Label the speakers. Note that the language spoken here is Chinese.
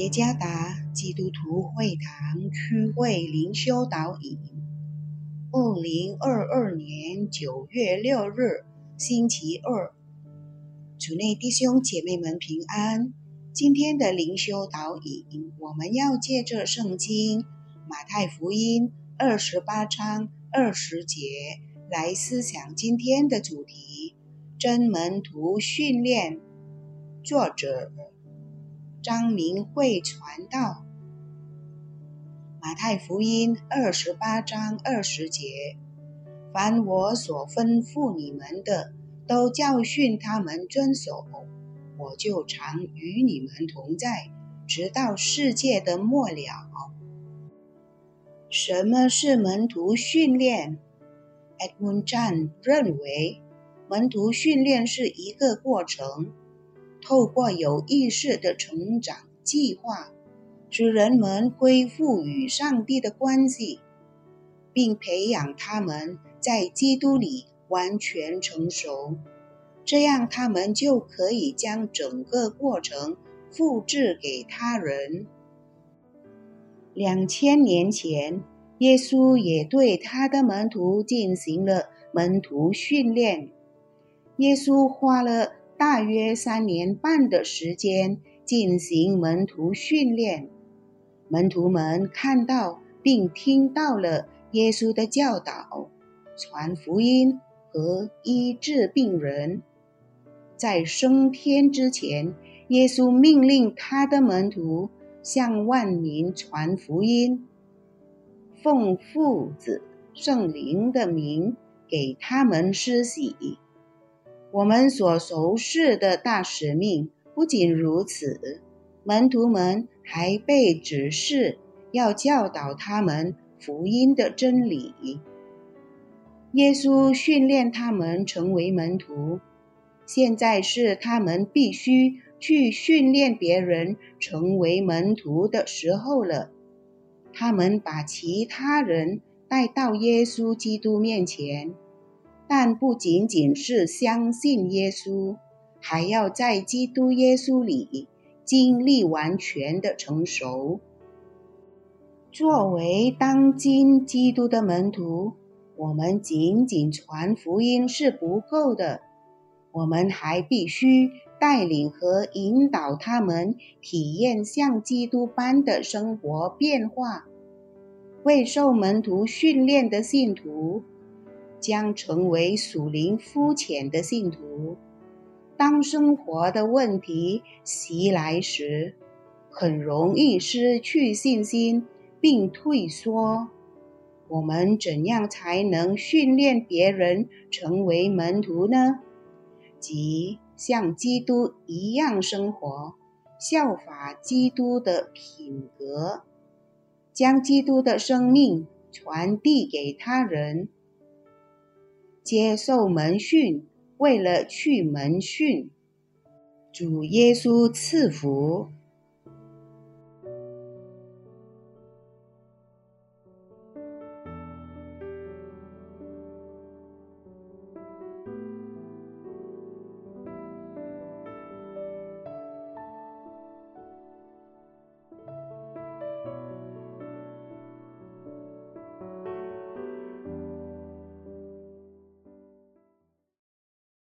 Speaker 1: 耶加达基督徒会堂区会灵修导引，二零二二年九月六日，星期二，主内弟兄姐妹们平安。今天的灵修导引，我们要借着圣经马太福音二十八章二十节来思想今天的主题：真门徒训练。作者。张明慧传道，马太福音二十八章二十节：凡我所吩咐你们的，都教训他们遵守，我就常与你们同在，直到世界的末了。什么是门徒训练？Edmund Zhang 认为，门徒训练是一个过程。透过有意识的成长计划，使人们恢复与上帝的关系，并培养他们在基督里完全成熟，这样他们就可以将整个过程复制给他人。两千年前，耶稣也对他的门徒进行了门徒训练。耶稣花了。大约三年半的时间进行门徒训练，门徒们看到并听到了耶稣的教导、传福音和医治病人。在升天之前，耶稣命令他的门徒向万民传福音，奉父子圣灵的名给他们施洗。我们所熟识的大使命不仅如此，门徒们还被指示要教导他们福音的真理。耶稣训练他们成为门徒，现在是他们必须去训练别人成为门徒的时候了。他们把其他人带到耶稣基督面前。但不仅仅是相信耶稣，还要在基督耶稣里经历完全的成熟。作为当今基督的门徒，我们仅仅传福音是不够的，我们还必须带领和引导他们体验像基督般的生活变化。未受门徒训练的信徒。将成为属灵肤浅的信徒。当生活的问题袭来时，很容易失去信心并退缩。我们怎样才能训练别人成为门徒呢？即像基督一样生活，效法基督的品格，将基督的生命传递给他人。接受门训，为了去门训。主耶稣赐福。